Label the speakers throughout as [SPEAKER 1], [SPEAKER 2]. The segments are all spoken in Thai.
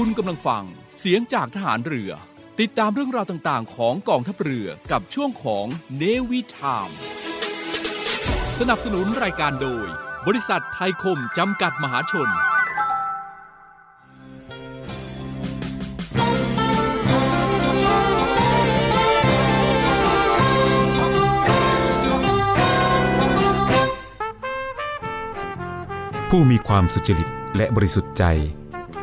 [SPEAKER 1] คุณกำลังฟังเสียงจากทหารเรือ ติดตามเรื่องราวต่าง ๆ ของกองทัพเรือกับช่วงของเนวิทามสนับสนุนรายการโดย บริษัทไทยคมจำกัดมหาชน
[SPEAKER 2] ผู้มีความสุจริตและบริสุทธิ์ใจ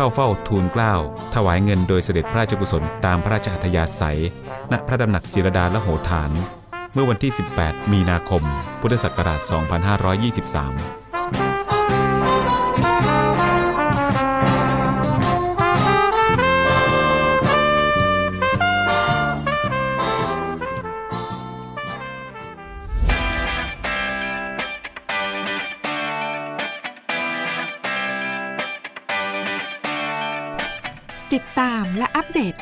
[SPEAKER 2] เข้าเฝ้าทูลเกล้าถวายเงินโดยเสด็จพระราชกุศลตามพระราชอัธยาศัย ณพระตำหนักจิรดาและโหฐาน เมื่อวันที่ 18 มีนาคม พุทธศักราช 2523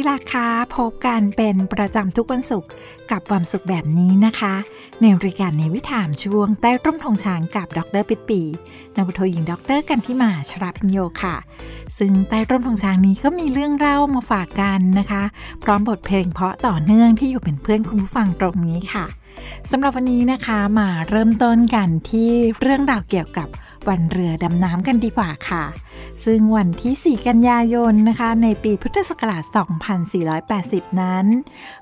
[SPEAKER 3] ที่รักค่ะ
[SPEAKER 4] พบกันเป็นประจำทุกวันศุกร์กับความสุขแบบนี้นะคะ ในรายการในวิถามช่วงใต้ร่มทองช้างกับดรปิดปีนวโทหญิงดรกันที่มาชราพิญโยค่ะ ซึ่งใต้ร่มทองช้างนี้ก็มีเรื่องเล่ามาฝากกันนะคะ พร้อมบทเพลงเพาะต่อเนื่องที่อยู่เป็นเพื่อนคุณผู้ฟังตรงนี้ค่ะสำหรับวันนี้นะคะมาเริ่มต้นกันที่เรื่องราวเกี่ยวกับ วันเรือดำน้ำกันดีกว่าค่ะ ซึ่งวันที่ 4 กันยายนนะคะ ในปีพุทธศักราช 2480 นั้น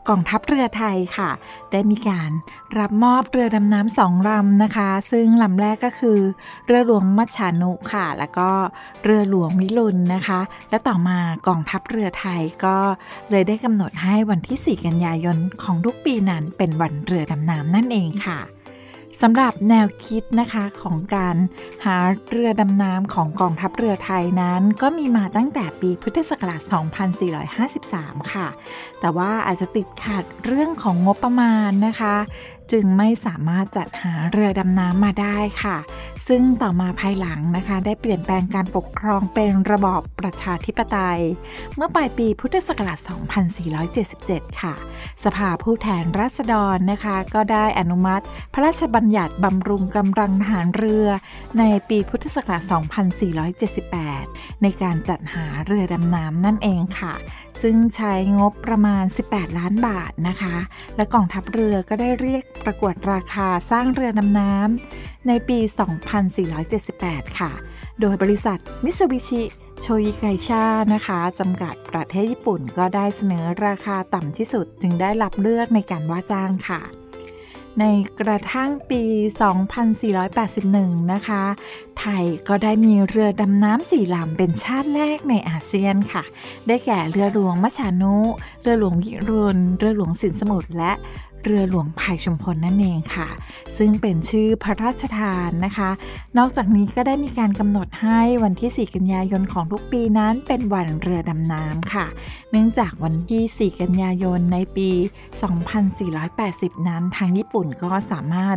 [SPEAKER 4] กองทัพเรือไทยค่ะ ได้มีการรับมอบเรือดำน้ำสองลำนะคะ ซึ่งลำแรกก็คือ เรือหลวงมัชชานุค่ะ แล้วก็เรือหลวงวิรุณนะคะ และต่อมากองทัพเรือไทยก็เลยได้กำหนดให้วันที่ 4 กันยายนของทุกปีนั้นเป็นวันเรือดำน้ำนั่นเองค่ะ สำหรับแนวคิดนะคะของการหาเรือดำน้ำของกองทัพเรือไทยนั้น ก็มีมาตั้งแต่ปีพุทธศักราช 2453 ค่ะ แต่ว่าอาจจะติดขัดเรื่องของงบประมาณนะคะ จึงไม่สามารถจัดหาเรือดำน้ำมาได้ค่ะ ซึ่งต่อมาภายหลังนะคะ ได้เปลี่ยนแปลงการปกครองเป็นระบอบประชาธิปไตย เมื่อปลายปีพุทธศักราช 2477 ค่ะ สภาผู้แทนราษฎรนะคะ ก็ได้อนุมัติ พระราชบัญญัติบำรุงกำลังทหารเรือ ในปีพุทธศักราช 2478 ในการจัดหาเรือดำน้ำนั่นเองค่ะ ซึ่งใช้งบประมาณ 18 ล้านบาทนะคะ และกองทัพเรือก็ได้เรียกประกวดราคาสร้างเรือดำน้ำในปี 2478 ค่ะ โดยบริษัทมิตซูบิชิโชยิไกชานะคะจำกัดประเทศญี่ปุ่นก็ได้เสนอราคาต่ำที่สุดจึงได้รับเลือกในการว่าจ้างค่ะ ในกระทั่งปี 2481 นะคะ ไทยก็ได้มีเรือดำน้ำสี่ลำเป็นชาติแรกในอาเซียนค่ะ ได้แก่เรือหลวงมัชานุ เรือหลวงยิรุนเรือหลวงสินสมุทร และเรือหลวงภายชุมพลนั่นเองค่ะ ซึ่งเป็นชื่อพระราชทานนะคะ นอกจากนี้ก็ได้มีการกำหนดให้วันที่ 4 กันยายนของทุกปีนั้นเป็นวันเรือดำน้ำค่ะเนื่องจากวันที่ 4 กันยายนในปี 2480 นั้น ทางญี่ปุ่นก็สามารถ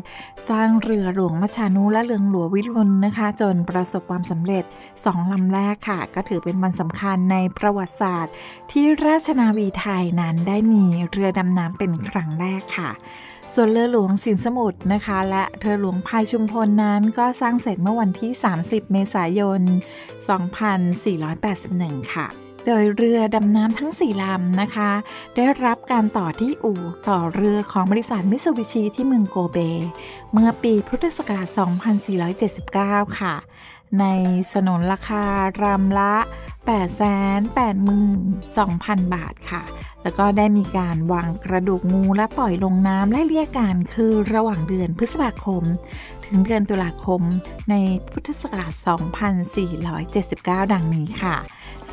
[SPEAKER 4] สร้างเรือหลวงมัชานุและเรือหลวงวิรุณนะคะ จนประสบความสำเร็จ 2ลำแรกค่ะ ก็ถือเป็นวันสำคัญในประวัติศาสตร์ ที่ราชนาวีไทยนั้นได้มีเรือดำน้ำเป็นครั้งแรกค่ะส่วนเรือหลวงสินสมุทรนะคะ และเรือหลวงพายชุมพลนั้นก็สร้างเสร็จเมื่อวันที่ 30 เมษายน 2481 ค่ะ โดยเรือดำน้ำทั้ง 4 ลำนะคะ ได้รับการต่อที่อู่ต่อเรือของบริษัทมิตซูบิชิที่เมืองโกเบ เมื่อปีพุทธศักราช 2479 ค่ะ ในสนนราคารำละ 882,000 บาทค่ะ แล้วก็ได้มีการวางกระดูกงูและปล่อยลงน้ำและเรียกการคือระหว่างเดือนพฤษภาคม ถึงเดือนตุลาคมในพุทธศักราช 2479 ดังนี้ค่ะ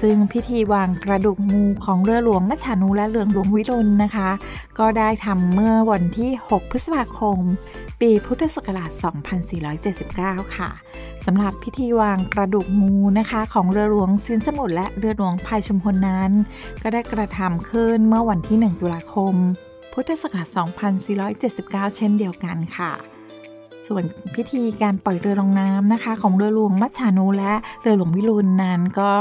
[SPEAKER 4] ซึ่งพิธีวางกระดูกงูของเรือหลวงมัชานุและเรือหลวงวิรุณนะคะ ก็ได้ทำเมื่อวันที่ 6 พฤษภาคม ปีพุทธศักราช 2479 ค่ะสำหรับพิธีวางกระดูกงูนะคะ ของเรือหลวงสินสมุทรและเรือหลวงพายชุมพลนั้น ก็ได้กระทำขึ้นเมื่อวันที่ 1 ตุลาคม พุทธศักราช 2479 เช่นเดียวกันค่ะ ส่วนพิธีการปล่อยเรือลงน้ำนะคะ ของเรือหลวงมัชชานุและเรือหลวงวิรุณนั้นก็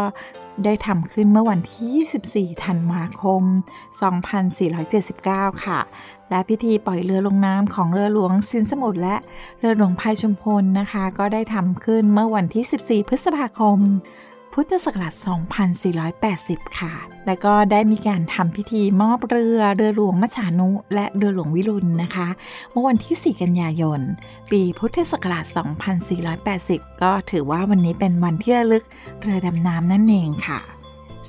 [SPEAKER 4] ได้ทำขึ้นเมื่อวันที่ 24 ธันวาคม 2479 ค่ะ และพิธีปล่อยเรือลงน้ำของเรือหลวงสินสมุทรและเรือหลวงพายชุมพลนะคะ ก็ได้ทำขึ้นเมื่อวันที่ 14 พฤษภาคม พุทธศักราช 2480 ค่ะ และก็ได้มีการทำพิธีมอบเรือเรือหลวงมัชานุ และเรือหลวงวิรุณนะคะ เมื่อวันที่ 4 กันยายน ปีพุทธศักราช 2480 ก็ถือว่าวันนี้เป็นวันที่ระลึกเรือดำน้ำนั่นเองค่ะ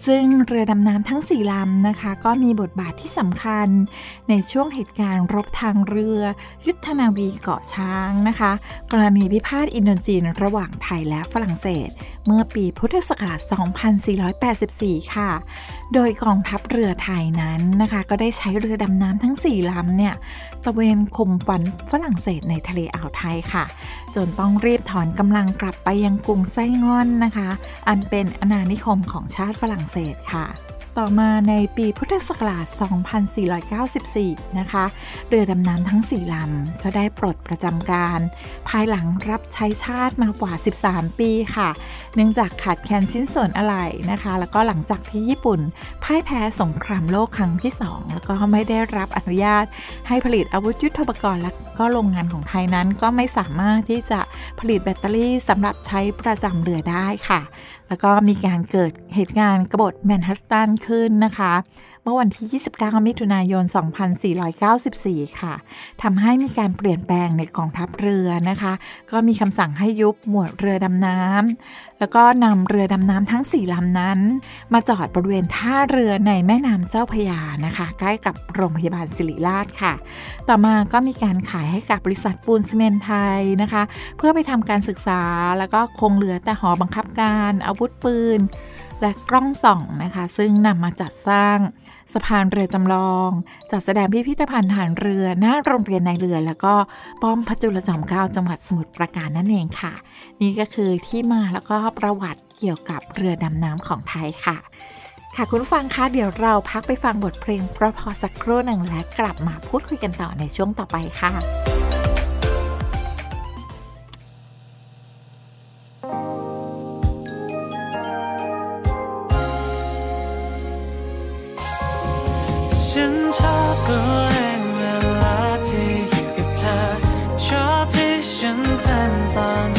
[SPEAKER 4] ซึ่งเรือดำน้ำทั้ง4ลำนะคะ ก็มีบทบาทที่สำคัญ ในช่วงเหตุการณ์รบทางเรือ ยุทธนาวีเกาะช้างนะคะ กรณีพิพาทอินโดจีนระหว่างไทยและฝรั่งเศส เมื่อปีพุทธศักราช 2484 ค่ะ โดยกองทัพเรือไทยนั้นนะคะ ก็ได้ใช้เรือดำน้ำทั้ง 4ลำเนี่ยตะเวนข่มฝันฝรั่งเศสในทะเลอ่าวไทยค่ะ จนต้องรีบถอนกำลังกลับไปยังกรุงไส้งอนนะคะ อันเป็นอาณานิคมของชาติฝรั่งเศสค่ะ ต่อมาในปีพุทธศักราช 2494 นะคะ เรือดำน้ำทั้ง 4 ลำก็ได้ปลดประจำการ ภายหลังรับใช้ชาติมากว่า 13 ปีค่ะ เนื่องจากขาดแคลนชิ้นส่วนอะไหล่นะคะ แล้วก็หลังจากที่ญี่ปุ่นพ่ายแพ้สงครามโลกครั้งที่ 2 แล้วก็ไม่ได้รับอนุญาต ให้ผลิตอาวุธยุทโธปกรณ์และก็โรงงานของไทยนั้นก็ไม่สามารถที่จะผลิตแบตเตอรี่สำหรับใช้ประจำเรือได้ค่ะแล้วก็มีการเกิดเหตุการณ์กบฏแมนฮัสตันขึ้นนะคะ เมื่อวันที่ 29 มิถุนายน 2494 ค่ะทำให้มีการเปลี่ยนแปลงในกองทัพเรือนะคะ ก็มีคำสั่งให้ยุบหมวดเรือดำน้ำแล้วก็นำเรือดำน้ำทั้ง 4ลำนั้น มาจอดบริเวณท่าเรือในแม่น้ำเจ้าพยานะคะ ใกล้กับโรงพยาบาลศิริราชค่ะ ต่อมาก็มีการขายให้กับบริษัทปูนซีเมนไทยนะคะ เพื่อไปทำการศึกษาแล้วก็คงเหลือแต่หอบังคับการอาวุธปืนและกล้องส่องนะคะ ซึ่งนำมาจัดสร้าง สะพานเรือจำลอง จัดแสดงพิพิธภัณฑ์ฐานเรือหน้าโรงเรียนในเรือ แล้วก็ป้อมพระจุลจอมเกล้าจังหวัดสมุทรปราการนั่นเองค่ะ นี่ก็คือที่มาแล้วก็ประวัติเกี่ยวกับเรือดำน้ำของไทยค่ะ ค่ะคุณฟังคะเดี๋ยวเราพักไปฟังบทเพลงเพราะพอสักครู่หนึ่งและกลับมาพูดคุยกันต่อในช่วงต่อไปค่ะ
[SPEAKER 3] ฉันชอบตัวเองเวลาที่อยู่กับเธอ ชอบที่ฉันเป็นตอน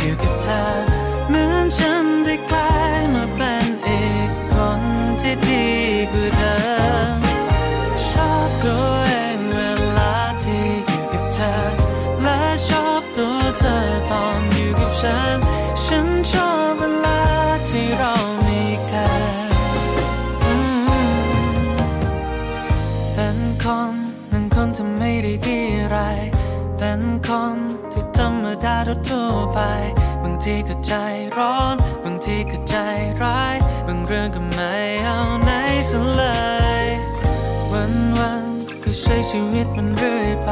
[SPEAKER 3] ใจร้อน บางทีก็ใจร้าย บางเรื่องก็ไม่เอาไหนสัเลย วันวันก็ใช้ชีวิตมันเรื่อยไป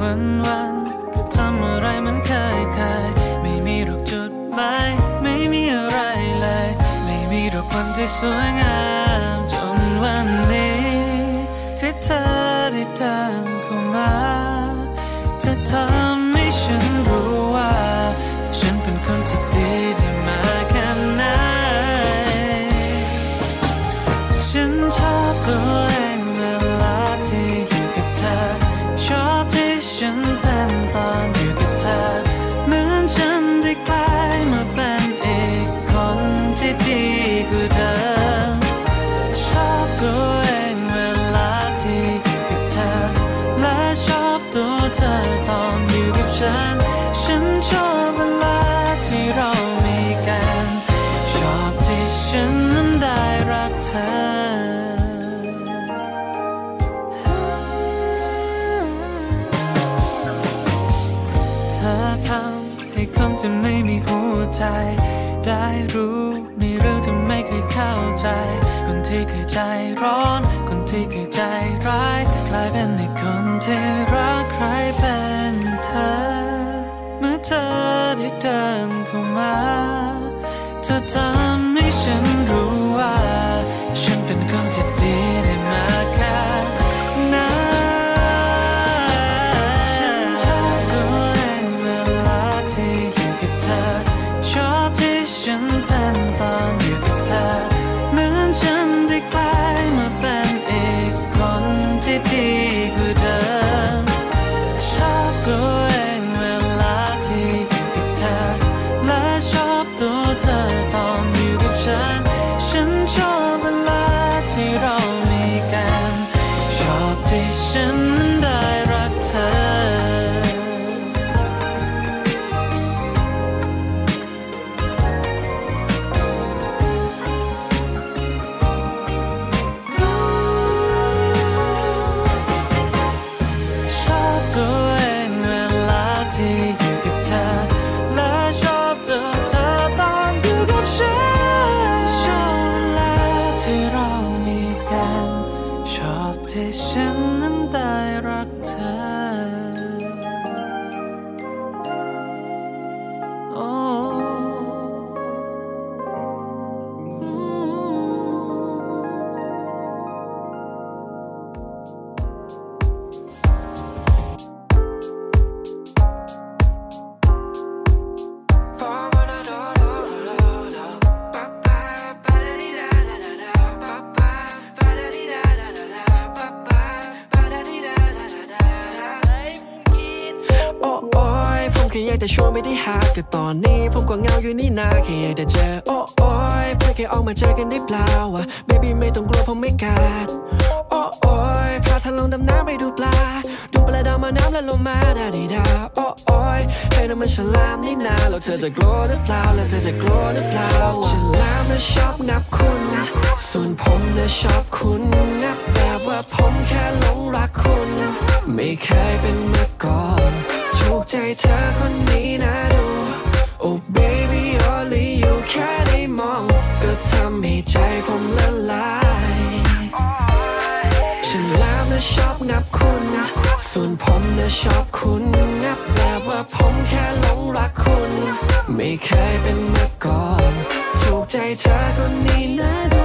[SPEAKER 3] วันวันก็ทำอะไรมันเคยเคยๆไม่มีดอกจุดหมายไม่มีอะไรเลย ไม่มีดอกวันที่สวยงามจนวันนี้ที่เธอได้เดินเข้ามาจะทำ ใจ คนที่เคยใจร้อน คนที่เคยใจร้าย กลายเป็นในคนที่ เจ
[SPEAKER 5] อเปล่าวะ baby ไม่ต้องกลัวผมไม่กัดโอ้โอ้ยพาทะลงดำน้ำไปดูปลา ดูปลาดาวมาน้ำแล้วลงมาดาดีดาโอ้โอ้ยให้น้ำมันฉลามนี่นาแล้วเธอจะกลัวหรือเปล่าแล้วเธอจะกลัวหรือเปล่าฉลามน่ะชอบ
[SPEAKER 6] งับ
[SPEAKER 5] คุณส่วนผมน่ะชอบคุณนับแบบว่าผมแค่หลงรักคุณ ไม่เคยเป็นมาก่อน ถูกใจเธอคนนี้นะำให้ใจผมละลายฉันแล้วนะชอบงับคุณส่วนผมนะชอบคุณงับแบบว่าผมแค่หลงรักคุณ ไม่เคยเป็นมาก่อน ถูกใจเธอคนนี้นะดู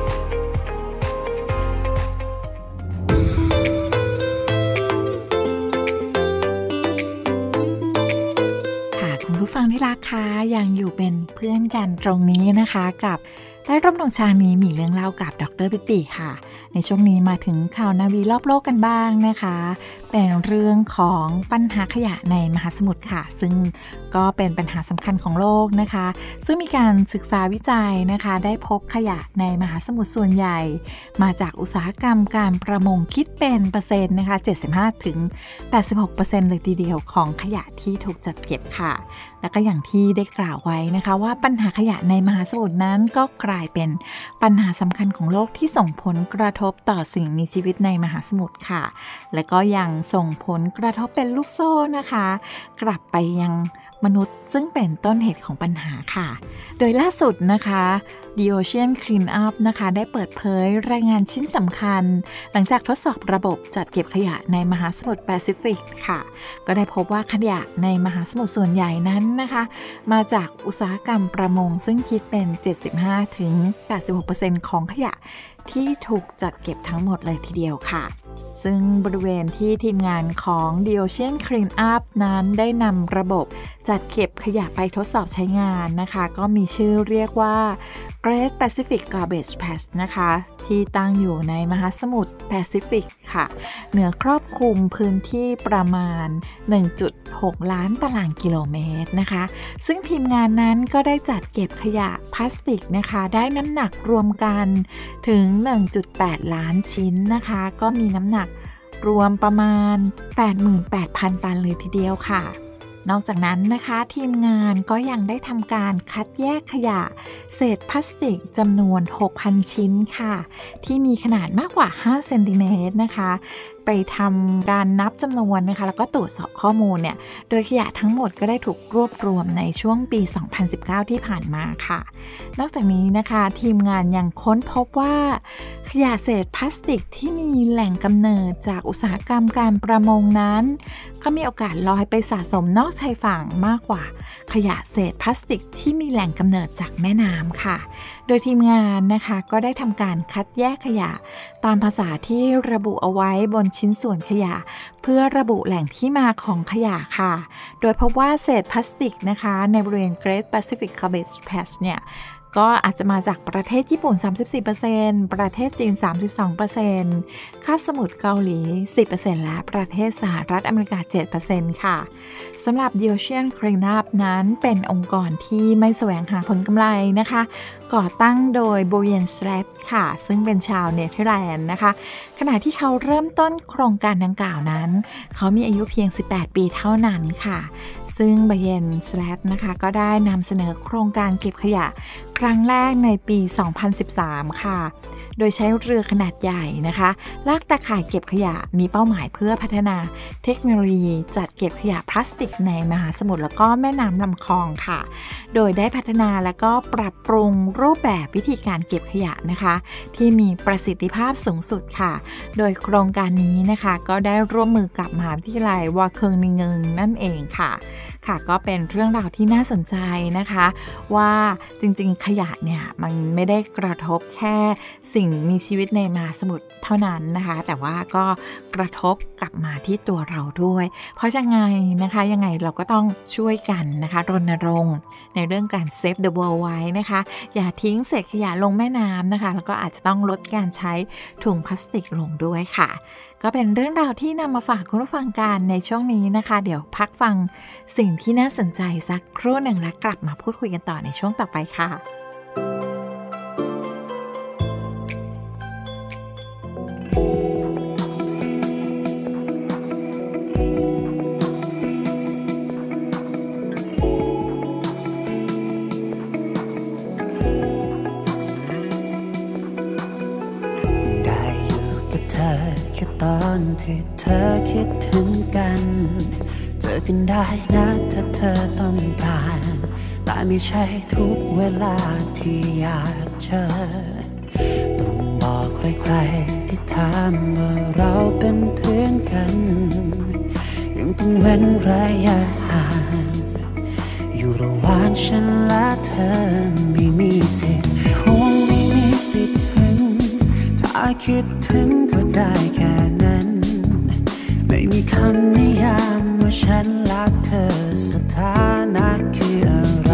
[SPEAKER 4] ผู้ฟังที่รักคะยังอยู่เป็นเพื่อนกันตรงนี้นะคะ กับใต้ร่มดวงชานี้มีเรื่องเล่ากับดรปิติค่ะ ในช่วงนี้มาถึงข่าวนาวีรอบโลกกันบ้างนะคะ เป็นเรื่องของปัญหาขยะในมหาสมุทรค่ะ ซึ่งก็เป็นปัญหาสำคัญของโลกนะคะ ซึ่งมีการศึกษาวิจัยนะคะ ได้พบขยะในมหาสมุทรส่วนใหญ่ มาจากอุตสาหกรรมการประมงคิดเป็นเปอร์เซ็นต์นะคะ 75ถึง86%เลยทีเดียวของขยะที่ถูกจัดเก็บค่ะ แล้วก็อย่างที่ได้กล่าวไว้นะคะว่าปัญหาขยะในมหาสมุทรนั้นก็กลายเป็นปัญหาสำคัญของโลกที่ส่งผลกระทบต่อสิ่งมีชีวิตในมหาสมุทรค่ะ และก็ยังส่งผลกระทบเป็นลูกโซ่นะคะ กลับไปยังมนุษย์ซึ่งเป็นต้นเหตุของปัญหาค่ะ โดยล่าสุดนะคะ The Ocean Clean Up นะคะ ได้เปิดเผยรายงานชิ้นสำคัญ หลังจากทดสอบระบบจัดเก็บขยะในมหาสมุทรแปซิฟิกค่ะ ก็ได้พบว่าขยะในมหาสมุทรส่วนใหญ่นั้นนะคะ มาจากอุตสาหกรรมประมงซึ่งคิดเป็น 75-86%ของขยะ ที่ถูกจัดเก็บทั้งหมดเลยทีเดียวค่ะซึ่งบริเวณที่ทีมงานของ The Ocean Clean Up นั้นได้นำระบบจัดเก็บขยะไปทดสอบใช้งานนะคะ ก็มีชื่อเรียกว่า Great Pacific Garbage Patch นะคะ ที่ตั้งอยู่ในมหาสมุทรแปซิฟิกค่ะ เหนือครอบคลุมพื้นที่ประมาณ 1.6 ล้านตารางกิโลเมตรนะคะ ซึ่งทีมงานนั้นก็ได้จัดเก็บขยะพลาสติกนะคะ ได้น้ำหนักรวมกันถึง 1.8 ล้านชิ้นนะคะ ก็มีน้ำหนัก รวมประมาณ 88,000 ตันเลยทีเดียวค่ะ นอกจากนั้นนะคะทีมงานก็ยังได้ทำการคัดแยกขยะ เศษพลาสติกจำนวน 6,000 ชิ้นค่ะ ที่มีขนาดมากกว่า 5 เซนติเมตรนะคะไปทำการนับจำนวนนะคะแล้วก็ตรวจสอบข้อมูลเนี่ยโดยขยะทั้งหมดก็ได้ถูกรวบรวมในช่วงปี 2019 ที่ผ่านมาค่ะ นอกจากนี้นะคะทีมงานยังค้นพบว่า ขยะเศษพลาสติกที่มีแหล่งกำเนิดจากอุตสาหกรรมการประมงนั้น ก็มีโอกาสลอยไปสะสมนอกชายฝั่งมากกว่า ขยะเศษพลาสติกที่มีแหล่งกำเนิดจากแม่น้ำค่ะ โดยทีมงานนะคะก็ได้ทำการคัดแยกขยะ ตามภาษาที่ระบุเอาไว้บนชิ้นส่วนขยะ เพื่อระบุแหล่งที่มาของขยะค่ะ โดยพบว่าเศษพลาสติกนะคะ ในบริเวณ Great Pacific Garbage Patch เนี่ยก็อาจจะมาจากประเทศญี่ปุ่น 34%ประเทศจีน 32%คาบสมุทรเกาหลี 10%และประเทศสหรัฐอเมริกา 7%ค่ะ สำหรับ The Ocean Cleanup นั้นเป็นองค์กรที่ไม่แสวงหาผลกำไรนะคะ ก่อตั้งโดยโบเยนสแลตค่ะ ซึ่งเป็นชาวเนเธอร์แลนด์นะคะ ขณะที่เขาเริ่มต้นโครงการดังกล่าวนั้น เขามีอายุเพียง 18 ปีเท่านั้นค่ะ ซึ่งบเยนสแลตนะคะก็ได้นำเสนอโครงการเก็บขยะ ครั้งแรกในปี 2013 ค่ะ โดยใช้เรือขนาดใหญ่นะคะ ลากตาข่ายเก็บขยะมีเป้าหมายเพื่อพัฒนาเทคโนโลยีจัดเก็บขยะพลาสติกในมหาสมุทรแล้วก็แม่น้ำลำคลองค่ะ โดยได้พัฒนาและก็ปรับปรุงรูปแบบวิธีการเก็บขยะนะคะ ที่มีประสิทธิภาพสูงสุดค่ะ โดยโครงการนี้นะคะ ก็ได้ร่วมมือกับมหาวิทยาลัยวาเคิงนิงเงิงนั่นเองค่ะค่ะก็เป็นเรื่องราวที่น่าสนใจนะคะ ว่าจริงๆขยะเนี่ยมันไม่ได้กระทบแค่สิ่งมีชีวิตในมหาสมุทรเท่านั้นนะคะ แต่ว่าก็กระทบกลับมาที่ตัวเราด้วย เพราะยังไงนะคะยังไงเราก็ต้องช่วยกันนะคะรณรงค์ในเรื่องการ save the world ไว้นะคะ อย่าทิ้งเศษขยะลงแม่น้ำนะคะ แล้วก็อาจจะต้องลดการใช้ถุงพลาสติกลงด้วยค่ะ ก็เป็นเรื่องราวที่นำมาฝากคุณผู้ฟังกันในช่วงนี้นะคะ เดี๋ยวพักฟังสิ่งที่น่าสนใจสักครู่หนึ่งและกลับมาพูดคุยกันต่อในช่วงต่อไปค่ะ
[SPEAKER 7] อนที่เธอคิดถึงกัน เจอกันได้นะถ้าเธอต้องการ แต่ไม่ใช่ทุกเวลาที่อยากเจอ ต้องบอกใครๆที่ถามว่าเราเป็นเพื่อนกัน ยังต้องเว้นระยะห่างอยู่ระหว่างฉันและเธอไม่มีสิทธิ์คงไม่มีสิทธิ์ถึง ถ้าคิดถึงก็ได้แค่นั้น ไม่มีคำนิยามว่าฉันรักเธอสถานะคืออะไร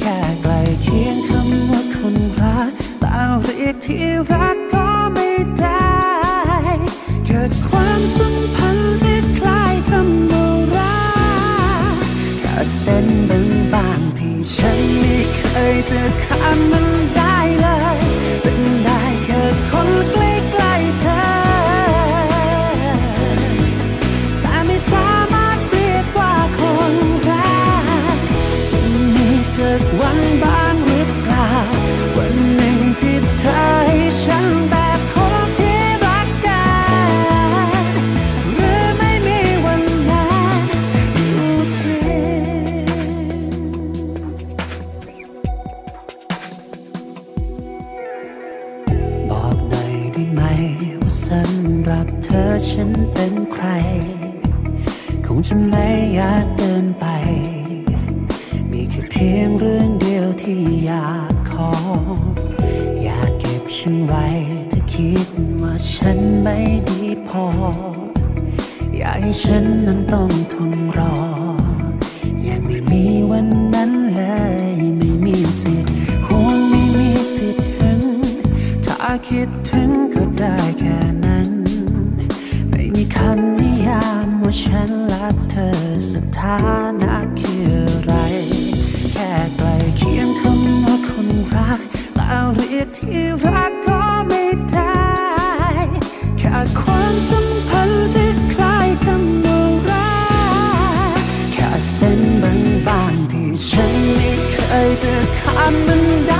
[SPEAKER 7] แค่ใกลเคียงคำว่าคนรักแต่เรียกที่รักก็ไม่ได้เกิดความสัมพันธ์ที่คล้ายคำว่ารักแค่เส้นบางๆที่ฉันไม่เคยจะข้ามมันับเธอฉันเป็นใคร คงจะไม่ยากเกินไป มีแค่เพียงเรื่องเดียวที่อยากขอ อยากเก็บฉันไว้ถ้าคิดว่าฉันไม่ดีพอ อยากให้ฉันนั้นต้องทนรอ ยังไม่มีวันนั้นเลย ไม่มีสิทธิ์ห่วงไม่มีสิทธิ์ถึง ถ้าคิดถึงก็ได้แค่ คำนิยามว่าฉันรักเธอสถานะคืออะไร แค่ใกลเคียงคำว่าคนรักแล้วเรียกที่รักก็ไม่ได้แค่ความสัมพันธ์ที่คล้ายคำว่ารักแค่เส้นบางๆที่ฉันไม่เคยจะข้ามมันได้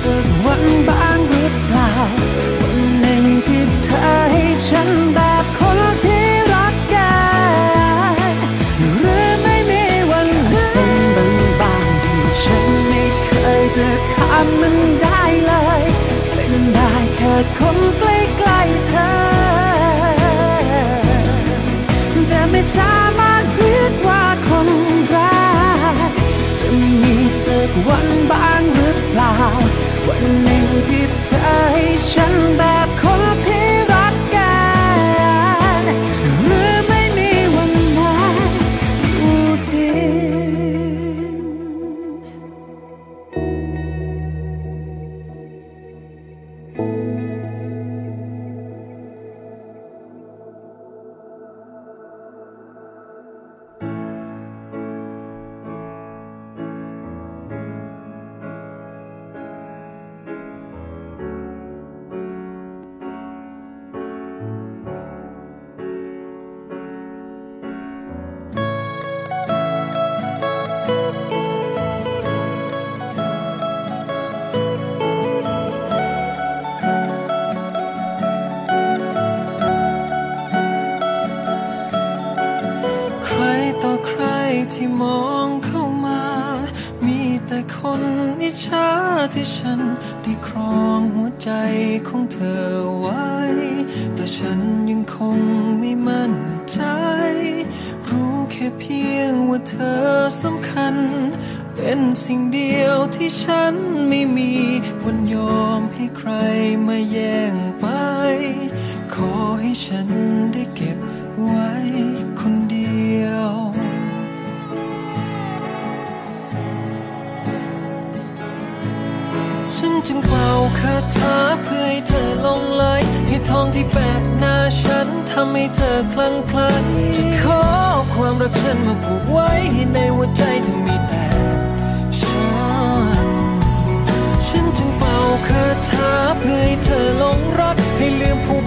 [SPEAKER 7] สักวันบ้างหรือเปล่า วันหนึ่งที่เธอให้ฉันแบบคนที่รักกันหรือไม่มีวันนั้นเส้นบางที่ฉันไม่เคยจะข้ามมันได้เลย เป็นได้แค่คนใกล้ๆเธอ แต่ไม่สามารถเรียกว่าคนรักจะมีสักวันบางหรือ วันหนึ่งที่เธอให้ฉันแบบ ที่แปะ
[SPEAKER 8] หน้าฉันทำให้เธอคลั่งไคล้จะขอความรักฉันมาผูกไว้ในหัวใจเธอมีแต่ฉัน ฉันจึงเป่าคาถาเพื่อให้เธอหลงรักให้ลืมผู้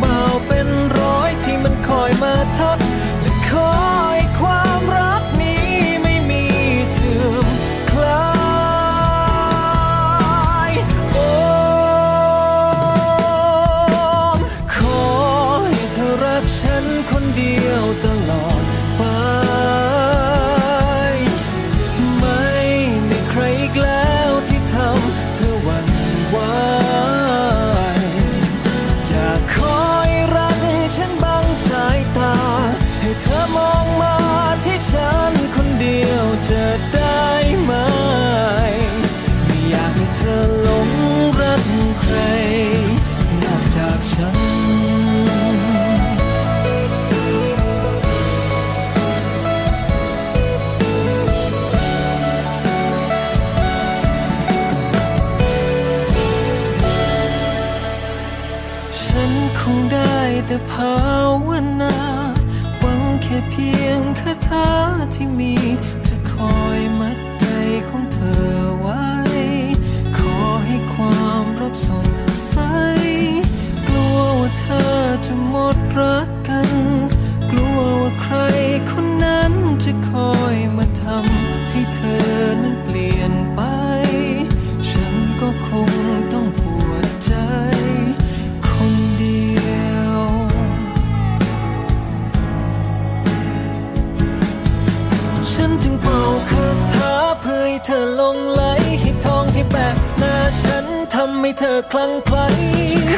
[SPEAKER 8] คลั่งไคล้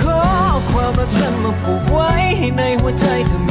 [SPEAKER 8] ขอความรักฉันมาผูกไว้ให้ในหัวใจเธอ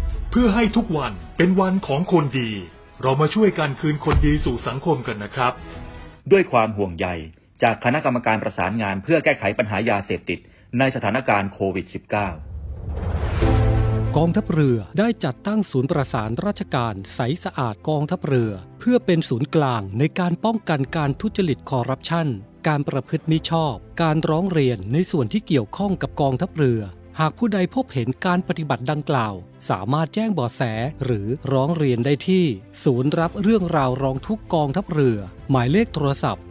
[SPEAKER 9] เพื่อให้ทุกวันเป็นวันของคนดี เรามาช่วยกันคืนคนดีสู่สังคมกันนะครับ
[SPEAKER 10] ด้วยความห่วงใยจากคณะกรรมการประสานงานเพื่อแก้ไขปัญหายาเสพติดในสถานการณ์โควิด -19
[SPEAKER 11] กองทัพเรือได้จัดตั้งศูนย์ประสานราชการใสสะอาดกองทัพเรือ เพื่อเป็นศูนย์กลางในการป้องกันการทุจริตคอร์รัปชันการประพฤติมิชอบ การร้องเรียนในส่วนที่เกี่ยวข้องกับกองทัพเรือ หากผู้ใดพบเห็นการปฏิบัติดังกล่าว สามารถแจ้งเบาะแสหรือร้องเรียนได้ที่ ศูนย์รับเรื่องราวร้องทุกกองทัพเรือ หมายเลขโทรศัพท์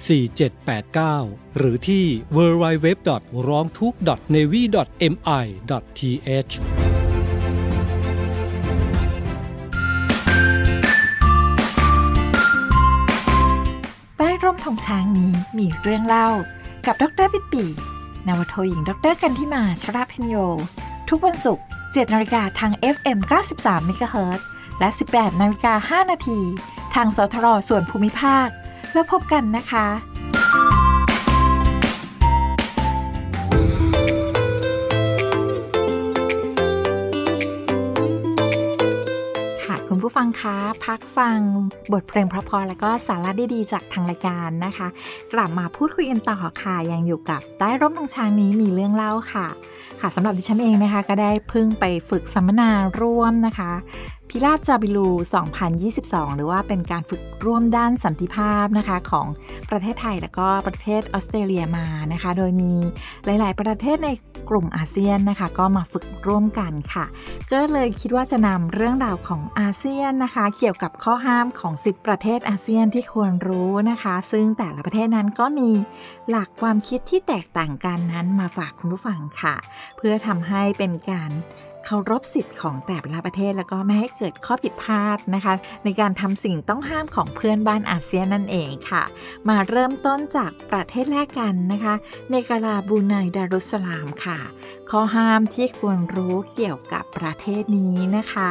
[SPEAKER 11] 02475 4789 หรือที่ www. ร้องทุก navy mi th
[SPEAKER 4] ใต้ร่มธงช้างนี้มีเรื่องเล่ากับดรปิดปี นาวโทหญิง ดรกันที่มาชราพินโย ทุกวันศุกร์7นาฬิกาทาง FM 93 MHz และ 18นาฬิกา5นาทีทางสทรส่วนภูมิภาค แล้วพบกันนะคะ ผู้ฟังคะ พักฟังบทเพลงพระพรแล้วก็สาระดีๆจากทางรายการนะคะ กลับมาพูดคุยกันต่อค่ะ ยังอยู่กับใต้ร่มทางช้างนี้มีเรื่องเล่าค่ะ ค่ะสำหรับดิฉันเองนะคะ ก็ได้เพิ่งไปฝึกสัมมนาร่วมนะคะ พิราบจาบิลู 2022 หรือว่าเป็นการฝึกร่วมด้านสันติภาพนะคะของประเทศไทยและก็ประเทศออสเตรเลียมานะคะ โดยมีหลาย ๆ ประเทศในกลุ่มอาเซียนนะคะ ก็มาฝึกร่วมกันค่ะ ก็เลยคิดว่าจะนำเรื่องราวของอาเซียนนะคะ เกี่ยวกับข้อห้ามของ 10 ประเทศอาเซียนที่ควรรู้นะคะ ซึ่งแต่ละประเทศนั้นก็มีหลักความคิดที่แตกต่างกันนั้นมาฝากคุณผู้ฟังค่ะ เพื่อทำให้เป็นการ เคารพสิทธิ์ของแต่ละประเทศ แล้วก็ไม่ให้เกิดข้อผิดพลาดนะคะ ในการทำสิ่งต้องห้ามของเพื่อนบ้านอาเซียนนั่นเองค่ะ มาเริ่มต้นจากประเทศแรกกันนะคะ เนกาลาบูไนดารุสสลามค่ะ ข้อห้ามที่ควรรู้เกี่ยวกับประเทศนี้นะคะ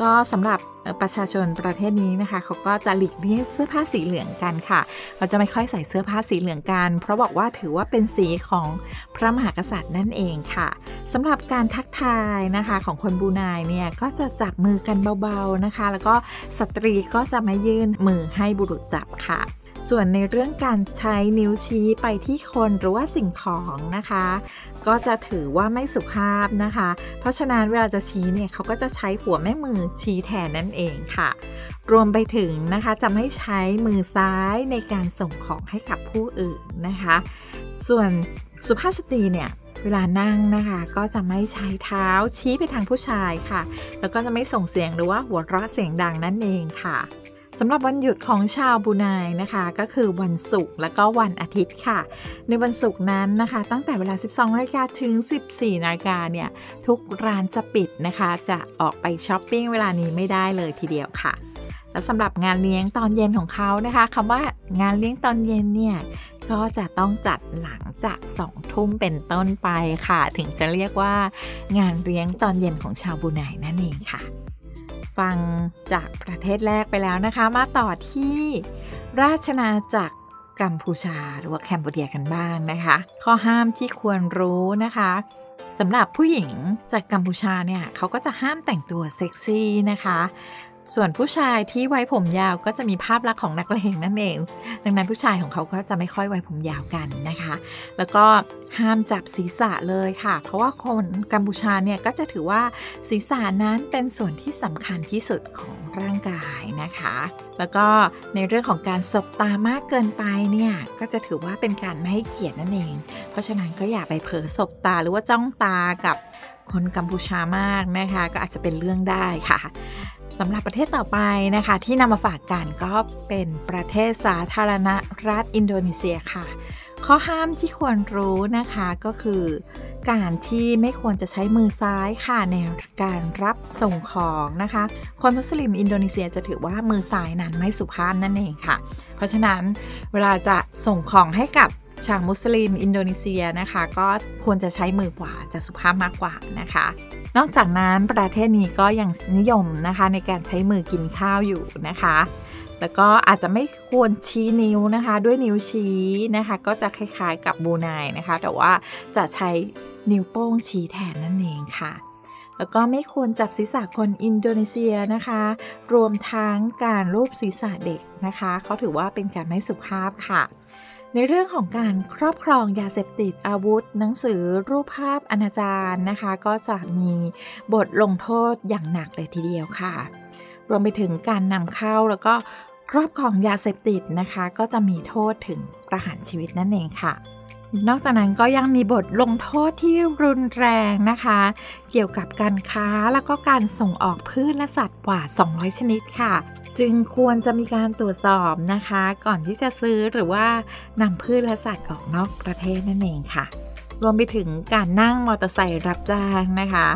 [SPEAKER 4] ก็สำหรับประชาชนประเทศนี้นะคะเขาก็จะหลีกเลี่ยงเสื้อผ้าสีเหลืองกันค่ะเราจะไม่ค่อยใส่เสื้อผ้าสีเหลืองกัน เพราะบอกว่าถือว่าเป็นสีของพระมหากษัตริย์นั่นเองค่ะสำหรับการทักทายนะคะของคนบูนายเนี่ยก็จะจับมือกันเบาๆนะคะ แล้วก็สตรีก็จะมายื่นมือให้บุรุษจับค่ะ ส่วนในเรื่องการใช้นิ้วชี้ไปที่คนหรือว่าสิ่งของนะคะ ก็จะถือว่าไม่สุภาพนะคะ เพราะฉะนั้นเวลาจะชี้เนี่ยเขาก็จะใช้หัวแม่มือชี้แทนนั่นเองค่ะ รวมไปถึงนะคะจะไม่ใช้มือซ้ายในการส่งของให้กับผู้อื่นนะคะ ส่วนสุภาพสตรีเนี่ยเวลานั่งนะคะก็จะไม่ใช้เท้าชี้ไปทางผู้ชายค่ะ แล้วก็จะไม่ส่งเสียงหรือว่าหัวเราะเสียงดังนั่นเองค่ะ สำหรับวันหยุดของชาวบูนายนะคะก็คือวันศุกร์และก็วันอาทิตย์ค่ะ ในวันศุกร์นั้นนะคะ ตั้งแต่เวลา 12นาฬิกาถึง 14นาฬิกาเนี่ยทุกร้านจะปิดนะคะ จะออกไปช้อปปิ้งเวลานี้ไม่ได้เลยทีเดียวค่ะ แล้วสำหรับงานเลี้ยงตอนเย็นของเขานะคะคำว่างานเลี้ยงตอนเย็นเนี่ยก็จะต้องจัดหลังจากสองทุ่มเป็นต้นไปค่ะ ถึงจะเรียกว่างานเลี้ยงตอนเย็นของชาวบูไนนั่นเองค่ะ ฟังจากประเทศแรกไปแล้วนะคะ มาต่อที่ราชนาจักรกัมพูชาหรือว่าแคนเบเดียกันบ้างนะคะ ข้อห้ามที่ควรรู้นะคะสำหรับผู้หญิงจากกัมพูชาเนี่ยเขาก็จะห้ามแต่งตัวเซ็กซี่นะคะ ส่วนผู้ชายที่ไว้ผมยาวก็จะมีภาพลักษณ์ของนักเลงนั่นเอง ดังนั้นผู้ชายของเขาก็จะไม่ค่อยไว้ผมยาวกันนะคะ แล้วก็ห้ามจับศีรษะเลยค่ะ เพราะว่าคนกัมพูชาเนี่ยก็จะถือว่าศีรษะนั้นเป็นส่วนที่สำคัญที่สุดของร่างกายนะคะ แล้วก็ในเรื่องของการสบตามากเกินไปเนี่ยก็จะถือว่าเป็นการไม่ให้เกียรตินั่นเอง เพราะฉะนั้นก็อย่าไปเผลอสบตาหรือว่าจ้องตากับคนกัมพูชามากนะคะ ก็อาจจะเป็นเรื่องได้ค่ะ สำหรับประเทศต่อไปนะคะ ที่นำมาฝากกันก็เป็นประเทศสาธารณรัฐอินโดนีเซียค่ะ ข้อห้ามที่ควรรู้นะคะก็คือ การที่ไม่ควรจะใช้มือซ้ายค่ะในการรับส่งของนะคะ คนมุสลิมอินโดนีเซียจะถือว่ามือซ้ายนั้นไม่สุภาพนั่นเองค่ะ เพราะฉะนั้นเวลาจะส่งของให้กับ ชาวมุสลิมอินโดนีเซียนะคะ ก็ควรจะใช้มือขวาจะสุภาพมากกว่านะคะ นอกจากนั้นประเทศนี้ก็ยังนิยมนะคะในการใช้มือกินข้าวอยู่นะคะแล้วก็อาจจะไม่ควรชี้นิ้วนะคะ ด้วยนิ้วชี้นะคะ ก็จะคล้ายๆกับบรูไนนะคะ แต่ว่าจะใช้นิ้วโป้งชี้แทนนั่นเองค่ะ แล้วก็ไม่ควรจับศีรษะคนอินโดนีเซียนะคะ รวมทั้งการรูปศีรษะเด็กนะคะเขาถือว่าเป็นการไม่สุภาพค่ะ ในเรื่องของการครอบครองยาเสพติดอาวุธ หนังสือรูปภาพอนาจารนะคะ ก็จะมีบทลงโทษอย่างหนักเลยทีเดียวค่ะ รวมไปถึงการนำเข้าแล้วก็ครอบครองยาเสพติดนะคะ ก็จะมีโทษถึงประหารชีวิตนั่นเองค่ะ นอกจากนั้นก็ยังมีบทลงโทษที่รุนแรงนะคะ เกี่ยวกับการค้าแล้วก็การส่งออกพืชและสัตว์กว่า 200 ชนิดค่ะ จึงควรจะมีการตรวจสอบนะคะ ก่อนที่จะซื้อหรือว่านำพืชและสัตว์ออกนอกประเทศนั่นเองค่ะ รวมไปถึงการนั่งมอเตอร์ไซค์รับจ้างนะคะ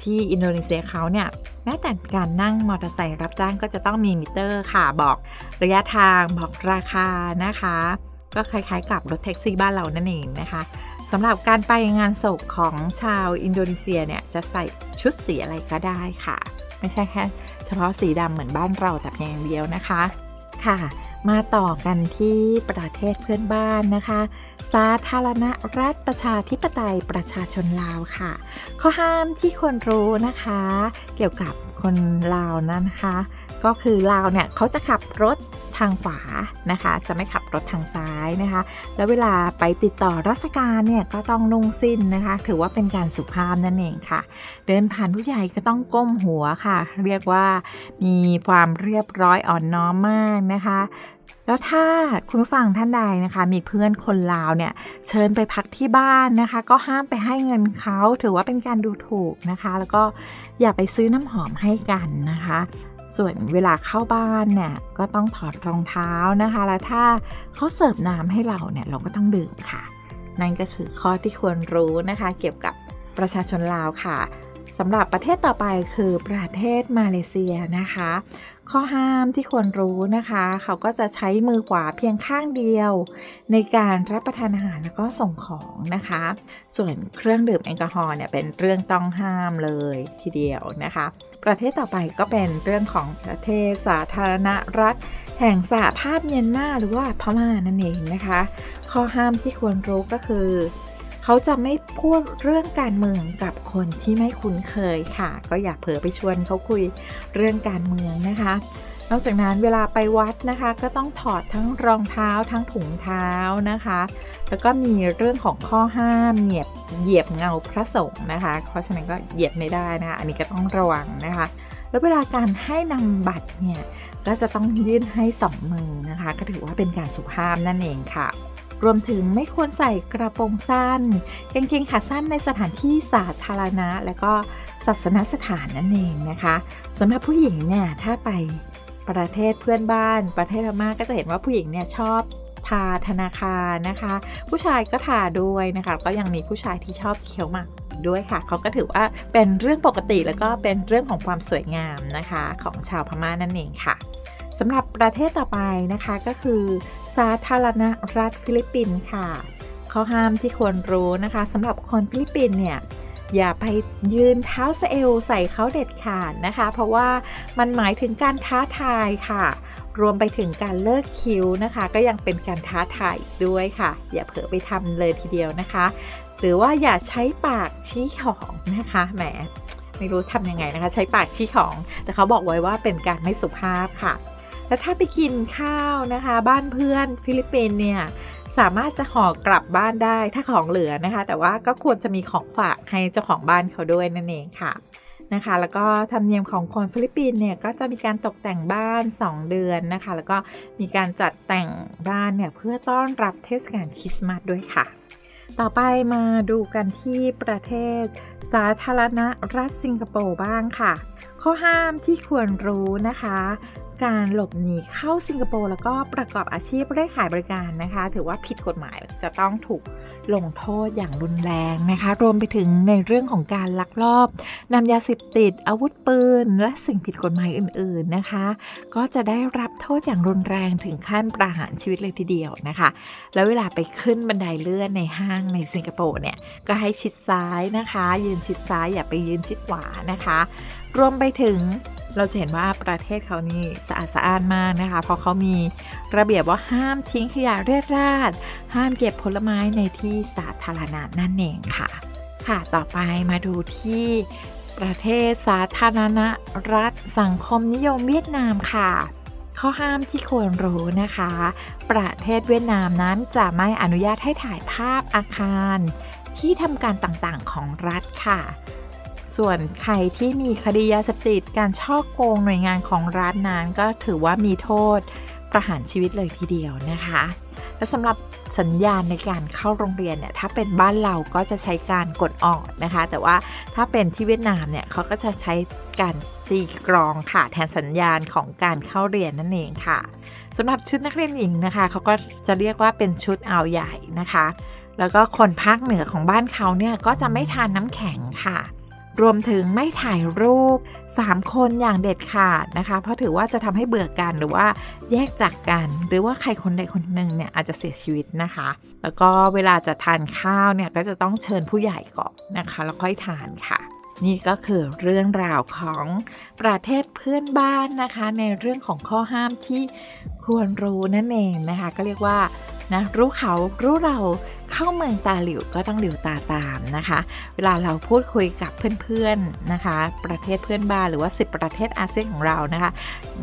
[SPEAKER 4] ที่อินโดนีเซียเขาเนี่ยแม้แต่การนั่งมอเตอร์ไซค์รับจ้างก็จะต้องมีมิเตอร์ค่ะบอกระยะทางบอกราคานะคะ ก็คล้ายๆกับรถแท็กซี่บ้านเรานั่นเองนะคะสำหรับการไปงานศพของชาวอินโดนีเซียเนี่ยจะใส่ชุดสีอะไรก็ได้ค่ะ ไม่ใช่แค่เฉพาะสีดำเหมือนบ้านเราแต่เพียงอย่างเดียวนะคะค่ะ มาต่อกันที่ประเทศเพื่อนบ้านนะคะ สาธารณรัฐประชาธิปไตยประชาชนลาวค่ะ ข้อห้ามที่ควรรู้นะคะ เกี่ยวกับคนลาวนั้นนะคะ ก็คือลาวเนี่ยเขาจะขับรถทางขวานะคะ จะไม่ขับรถทางซ้ายนะคะ แล้วเวลาไปติดต่อราชการเนี่ยก็ต้องนุ่งสิ้นนะคะ ถือว่าเป็นการสุภาพนั่นเองค่ะ เดินผ่านผู้ใหญ่ก็ต้องก้มหัวค่ะ เรียกว่ามีความเรียบร้อยอ่อนน้อมมากนะคะแล้วถ้าคุณผู้ฟังท่านใดนะคะ มีเพื่อนคนลาวเนี่ย เชิญไปพักที่บ้านนะคะ ก็ห้ามไปให้เงินเขาถือว่าเป็นการดูถูกนะคะ แล้วก็อย่าไปซื้อน้ำหอมให้กันนะคะ ส่วนเวลาเข้าบ้านเนี่ยก็ต้องถอดรองเท้านะคะ แล้วถ้าเขาเสิร์ฟน้ำให้เราเนี่ยเราก็ต้องดื่มค่ะ นั่นก็คือข้อที่ควรรู้นะคะ เกี่ยวกับประชาชนลาวค่ะสำหรับประเทศต่อไปคือประเทศมาเลเซียนะคะ ข้อห้ามที่ควรรู้นะคะ เขาก็จะใช้มือขวาเพียงข้างเดียว ในการรับประทานอาหารแล้วก็ส่งของนะคะ ส่วนเครื่องดื่มแอลกอฮอล์เนี่ยเป็นเรื่องต้องห้ามเลยทีเดียวนะคะ ประเทศต่อไปก็เป็นเรื่องของประเทศสาธารณรัฐ แห่งสหภาพเมียนมาหรือว่าพม่านั่นเองนะคะ ข้อห้ามที่ควรรู้ก็คือ เขาจะไม่พูดเรื่องการเมืองกับคนที่ไม่คุ้นเคยค่ะ ก็อย่าเผลอไปชวนเขาคุยเรื่องการเมืองนะคะ นอกจากนั้นเวลาไปวัดนะคะ ก็ต้องถอดทั้งรองเท้าทั้งถุงเท้านะคะ แล้วก็มีเรื่องของข้อห้ามเหยียบเหยียบเงาพระสงฆ์นะคะ เพราะฉะนั้นก็เหยียบไม่ได้นะคะอันนี้ก็ต้องระวังนะคะ แล้วเวลาการให้นำบัตรเนี่ยก็จะต้องยื่นให้สองมือนะคะ ก็ถือว่าเป็นการสุภาพนั่นเองค่ะรวมถึงไม่ควรใส่กระโปรงสั้นกางเกงขาสั้นในสถานที่สาธารณะ และก็ศาสนสถานนั่นเองนะคะสำหรับผู้หญิงเนี่ยถ้าไป ประเทศเพื่อนบ้าน ประเทศพม่าก็จะเห็นว่าผู้หญิงเนี่ยชอบทาทานาคานะคะ ผู้ชายก็ทาด้วยนะคะ ก็ยังมีผู้ชายที่ชอบเคี้ยวหมากด้วยค่ะ เขาก็ถือว่าเป็นเรื่องปกติแล้วก็เป็นเรื่องของความสวยงามนะคะ ของชาวพม่านั่นเองค่ะสำหรับประเทศต่อไปนะคะก็คือสาธารณรัฐฟิลิปปินส์ค่ะ ข้อห้ามที่ควรรู้นะคะสำหรับคนฟิลิปปินส์เนี่ย อย่าไปยืนเท้าสะเอวใส่เขาเด็ดขาดนะคะ เพราะว่ามันหมายถึงการท้าทายค่ะ รวมไปถึงการเลิกคิ้วนะคะ ก็ยังเป็นการท้าทายด้วยค่ะ อย่าเผลอไปทำเลยทีเดียวนะคะ หรือว่าอย่าใช้ปากชี้ของนะคะแหมไม่รู้ทำยังไงนะคะ ใช้ปากชี้ของ แต่เขาบอกไว้ว่าเป็นการไม่สุภาพค่ะ แล้วถ้าไปกินข้าวนะคะ บ้านเพื่อนฟิลิปปินส์เนี่ย สามารถจะห่อกลับบ้านได้ถ้าของเหลือนะคะ แต่ว่าก็ควรจะมีของฝากให้เจ้าของบ้านเขาด้วยนั่นเองค่ะนะคะ แล้วก็ธรรมเนียมของคนฟิลิปปินส์เนี่ยก็จะมีการตกแต่งบ้าน 2 เดือนนะคะ แล้วก็มีการจัดแต่งบ้านเนี่ยเพื่อต้อนรับเทศกาลคริสต์มาสด้วยค่ะ ต่อไปมาดูกันที่ประเทศ สาธารณรัฐสิงคโปร์บ้างค่ะ ข้อห้ามที่ควรรู้นะคะ การหลบหนีเข้าสิงคโปร์แล้วก็ประกอบอาชีพเร่ขายบริการนะคะ ถือว่าผิดกฎหมายจะต้องถูกลงโทษอย่างรุนแรงนะคะ รวมไปถึงในเรื่องของการลักลอบนำยาเสพติดอาวุธปืน และสิ่งผิดกฎหมายอื่น ๆนะคะ ก็จะได้รับโทษอย่างรุนแรงถึงขั้นประหารชีวิตเลยทีเดียวนะคะ แล้วเวลาไปขึ้นบันไดเลื่อนในห้างในสิงคโปร์เนี่ยก็ให้ชิดซ้ายนะคะ ยืนชิดซ้ายอย่าไปยืนชิดขวานะคะ รวมไปถึงเราจะเห็นว่าประเทศเขานี่สะอาดสะอ้านมากนะคะ เพราะเขามีระเบียบว่าห้ามทิ้งขยะเรียราดห้ามเก็บผลไม้ในที่สาธารณะนั่นเองค่ะ ค่ะต่อไปมาดูที่ประเทศสาธารณรัฐสังคมนิยมเวียดนามค่ะ ข้อห้ามที่ควรรู้นะคะ ประเทศเวียดนามนั้นจะไม่อนุญาตให้ถ่ายภาพอาคาร ที่ทำการต่างๆของรัฐค่ะ ส่วนใครที่มีคดียาเสพติดการช่อโกงหน่วยงานของรัฐนั้นก็ถือว่ามีโทษประหารชีวิตเลยทีเดียวนะคะ และสำหรับสัญญาณในการเข้าโรงเรียนเนี่ยถ้าเป็นบ้านเราก็จะใช้การกดออดนะคะ แต่ว่าถ้าเป็นที่เวียดนามเนี่ยเขาก็จะใช้การตีกรองค่ะแทนสัญญาณของการเข้าเรียนนั่นเองค่ะสำหรับชุดนักเรียนหญิงนะคะเขาก็จะเรียกว่าเป็นชุดเอาใหญ่นะคะ แล้วก็คนภาคเหนือของบ้านเขาเนี่ยก็จะไม่ทานน้ำแข็งค่ะ รวมถึงไม่ถ่ายรูป 3 คนอย่างเด็ดขาดนะคะ เพราะถือว่าจะทำให้เบื่อกันหรือว่าแยกจากกัน หรือว่าใครคนใดคนหนึ่งเนี่ยอาจจะเสียชีวิตนะคะ แล้วก็เวลาจะทานข้าวเนี่ยก็จะต้องเชิญผู้ใหญ่ก่อนนะคะ แล้วค่อยทานค่ะนี่ก็คือเรื่องราวของประเทศเพื่อนบ้านนะคะ ในเรื่องของข้อห้ามที่ควรรู้นั่นเองนะคะ ก็เรียกว่า นะรู้เขารู้เราเข้าเมืองตาหลิวก็ต้องหลิวตาตามนะคะ เวลาเราพูดคุยกับเพื่อนๆนะคะ ประเทศเพื่อนบ้านหรือว่า 10 ประเทศอาเซียนของเรานะคะ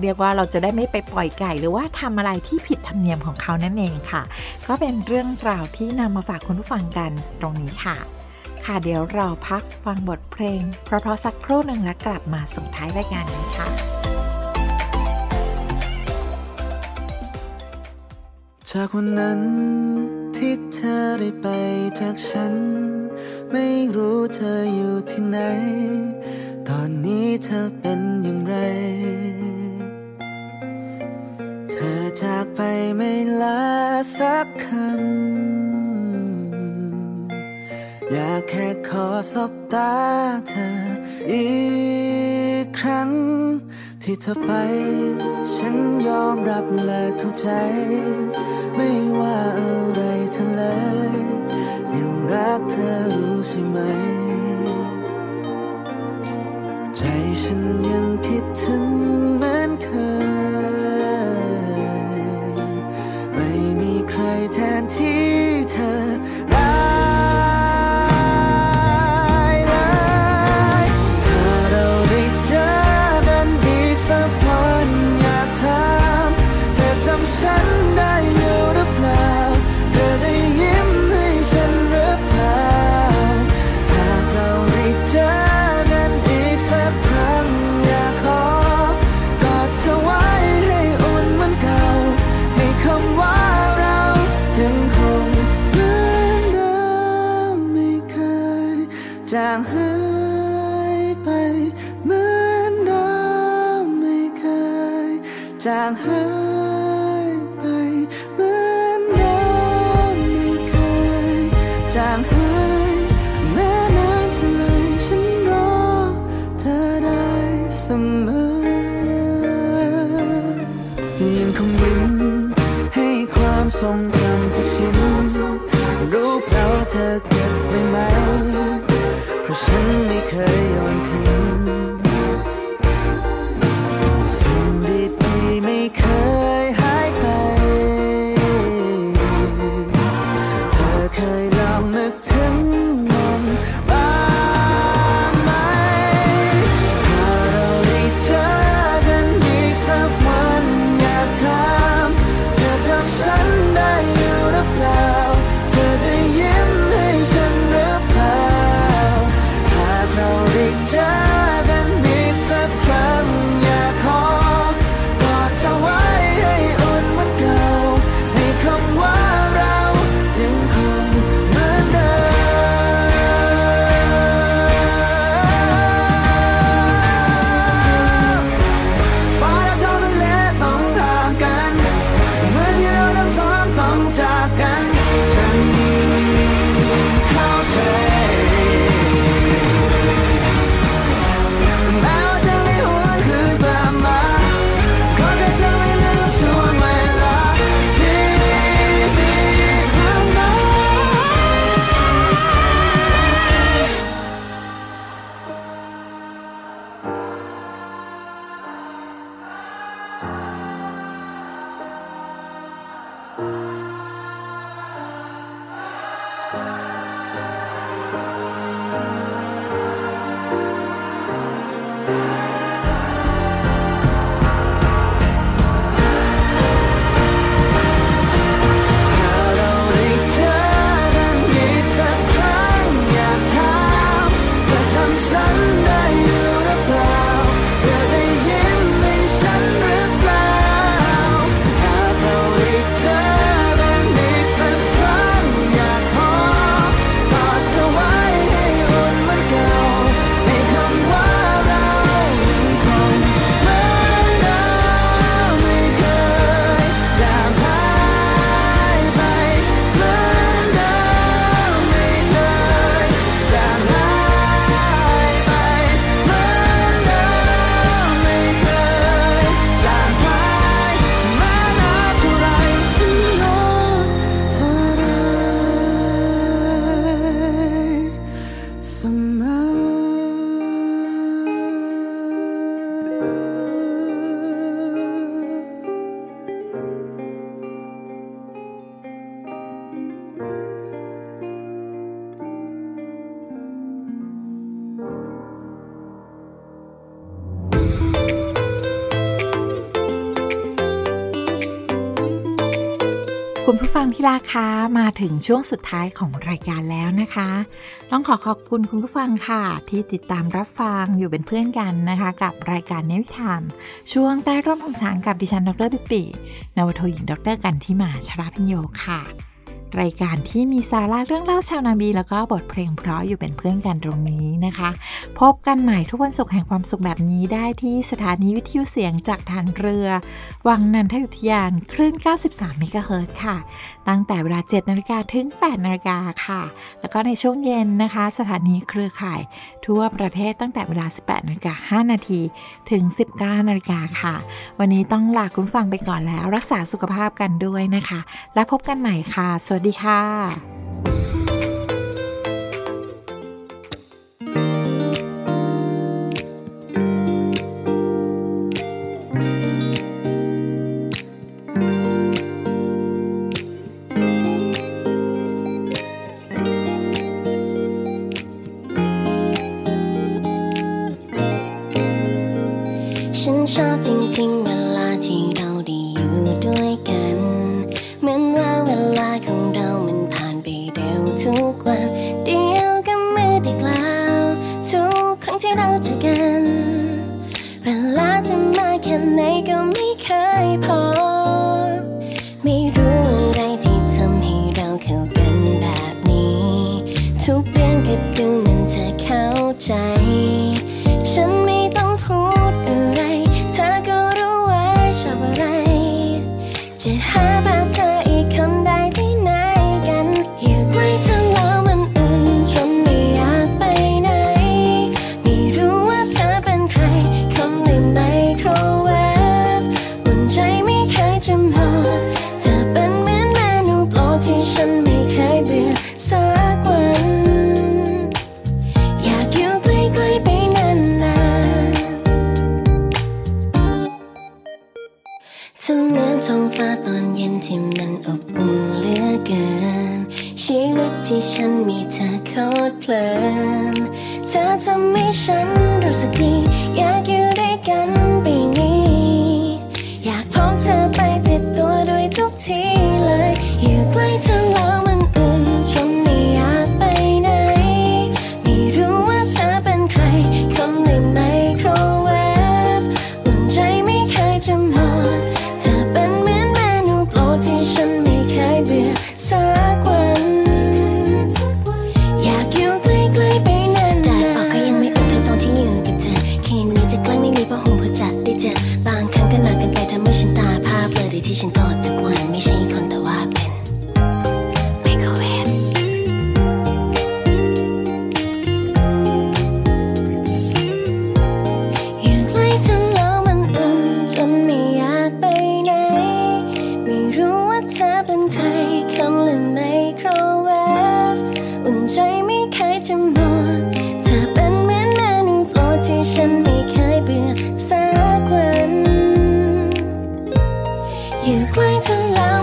[SPEAKER 4] เรียกว่าเราจะได้ไม่ไปปล่อยไก่ หรือว่าทำอะไรที่ผิดธรรมเนียมของเขานั่นเองค่ะ ก็เป็นเรื่องราวที่นำมาฝากคุณผู้ฟังกันตรงนี้ค่ะ ค่ะเดี๋ยวเราพักฟังบทเพลงเพราะๆสักครู่หนึ่งแล้วกลับมาส่งท้ายรายการนี้ค่ะ
[SPEAKER 7] จากวันนั้นที่เธอได้ไปจากฉัน ไม่รู้เธออยู่ที่ไหน ตอนนี้เธอเป็นอย่างไร เธอจากไปไม่ลาสักคำ อยากแค่ขอสบตาเธออีกครั้ง ที่เธอไป ฉันยอมรับและเข้าใจ ไม่ว่าอะไรเธอเลยยังรักเธอรู้ใช่ไหม ใจฉันยังคิดถึงเหมือนเคย
[SPEAKER 4] ผู้ฟังที่ราคามาถึงช่วงสุดท้ายของรายการแล้วนะคะ ต้องขอขอบคุณคุณผู้ฟังค่ะ ที่ติดตามรับฟังอยู่เป็นเพื่อนกันนะคะ กับรายการเนวิทามช่วงใต้ร่มของสางกับดิฉันดรปิปีนวโทหญิงดรกันที่มาชราพิญโยค่ะ รายการที่มีสาระเรื่องเล่าชาวนาบี แล้วก็บทเพลงเพราะอยู่เป็นเพื่อนกันตรงนี้นะคะ พบกันใหม่ทุกวันศุกร์แห่งความสุขแบบนี้ได้ที่สถานีวิทยุเสียงจากฐานเรือ วังนันทยุทยานคลื่น 93 เมกะเฮิรตค่ะ ตั้งแต่เวลา 7 นาฬิกาถึง 8 นาฬิกาค่ะ แล้วก็ในช่วงเย็นนะคะ สถานีเครือข่าย ทั่วประเทศตั้งแต่เวลา 18 นาฬิกา 5 นาทีถึง 19 นาฬิกาค่ะ วันนี้ต้องลาคุณฟังไปก่อนแล้วรักษาสุขภาพกันด้วยนะคะ แล้ว
[SPEAKER 12] พบกันใหม่ค่ะส่วนดีค่ะ รื่อก็ดูเหมือนเธอเข้า
[SPEAKER 13] ใจ
[SPEAKER 14] you cling to love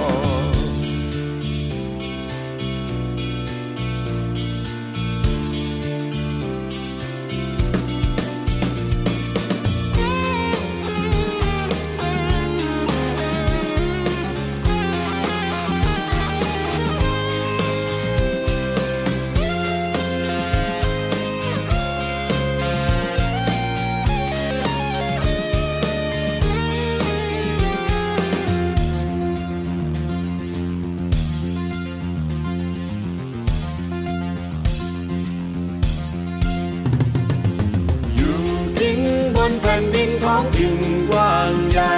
[SPEAKER 15] ดินท้องถิ่นกว้างใหญ่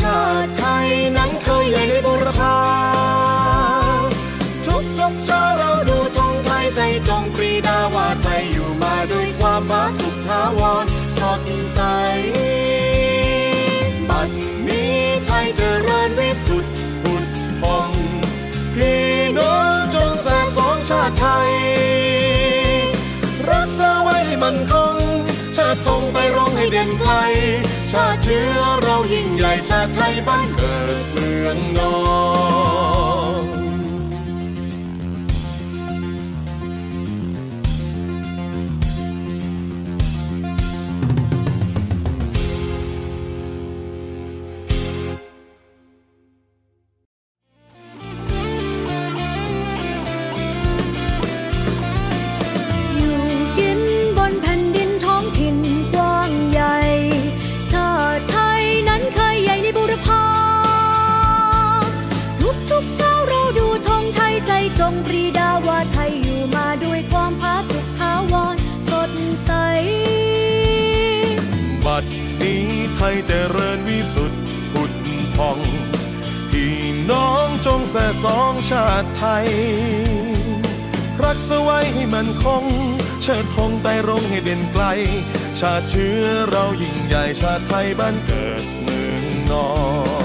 [SPEAKER 15] ชาติไทยนั้นเคยใหญ่ในบุรพาทุกทุกเช้าเราดูธงไทยใจจงปรีดาว่าไทยอยู่มาด้วยความผาสุกทาวรสดใสบัดนี้ไทยเจริญวิสุทธิ์ผุดพองพี่น้องจงแส่สองชาติไทย รักษาไว้ให้มันคง ชาติธงไปร้องให้เด่นไกล ชาติเชื้อเรายิ่งใหญ่ชาติไทยบ้านเกิดเมืองนอน
[SPEAKER 14] แส่ส
[SPEAKER 15] องชาติไทย รักสไว้ให้มันคง เชิดธงไต่รงให้เด่นไกล ชาติเชื้อเรายิ่งใหญ่ชาติไทยบ้านเกิดเมืองนอน